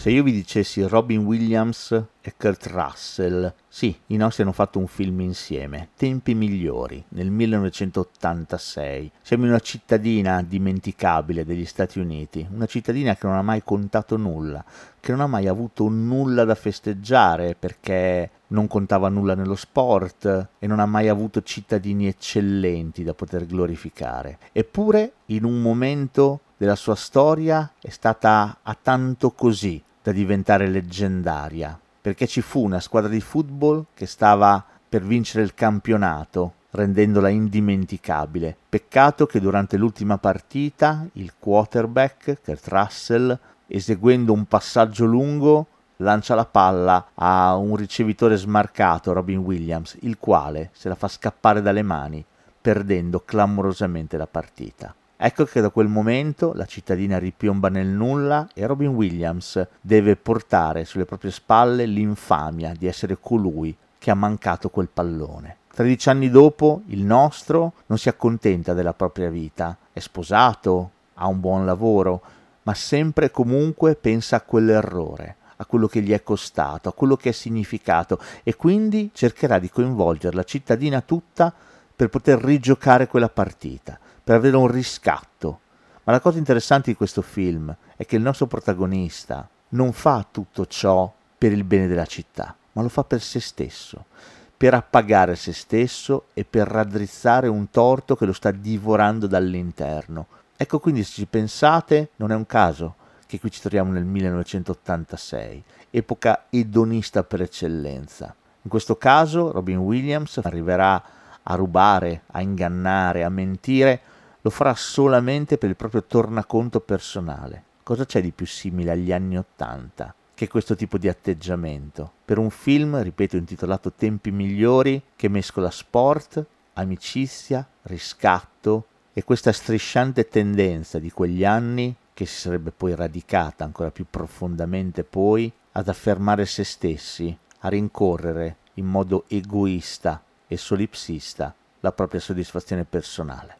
Se io vi dicessi Robin Williams e Kurt Russell, sì, i nostri hanno fatto un film insieme, Tempi migliori, nel 1986. Siamo in una cittadina dimenticabile degli Stati Uniti, una cittadina che non ha mai contato nulla, che non ha mai avuto nulla da festeggiare perché non contava nulla nello sport e non ha mai avuto cittadini eccellenti da poter glorificare. Eppure, in un momento della sua storia è stata a tanto così da diventare leggendaria, perché ci fu una squadra di football che stava per vincere il campionato, rendendola indimenticabile. Peccato che durante l'ultima partita il quarterback, Kurt Russell, eseguendo un passaggio lungo, lancia la palla a un ricevitore smarcato, Robin Williams, il quale se la fa scappare dalle mani, perdendo clamorosamente la partita. Ecco che da quel momento la cittadina ripiomba nel nulla e Robin Williams deve portare sulle proprie spalle l'infamia di essere colui che ha mancato quel pallone. Tredici anni dopo, il nostro non si accontenta della propria vita, è sposato, ha un buon lavoro, ma sempre e comunque pensa a quell'errore, a quello che gli è costato, a quello che è significato e quindi cercherà di coinvolgere la cittadina tutta per poter rigiocare quella partita per avere un riscatto. Ma la cosa interessante di questo film è che il nostro protagonista non fa tutto ciò per il bene della città, ma lo fa per se stesso, per appagare se stesso e per raddrizzare un torto che lo sta divorando dall'interno. Ecco quindi se ci pensate non è un caso che qui ci troviamo nel 1986, epoca edonista per eccellenza. In questo caso Robin Williams arriverà a rubare, a ingannare, a mentire lo farà solamente per il proprio tornaconto personale. Cosa c'è di più simile agli anni Ottanta che questo tipo di atteggiamento? Per un film, ripeto, intitolato Tempi migliori, che mescola sport, amicizia, riscatto e questa strisciante tendenza di quegli anni che si sarebbe poi radicata ancora più profondamente poi ad affermare se stessi, a rincorrere in modo egoista e solipsista la propria soddisfazione personale.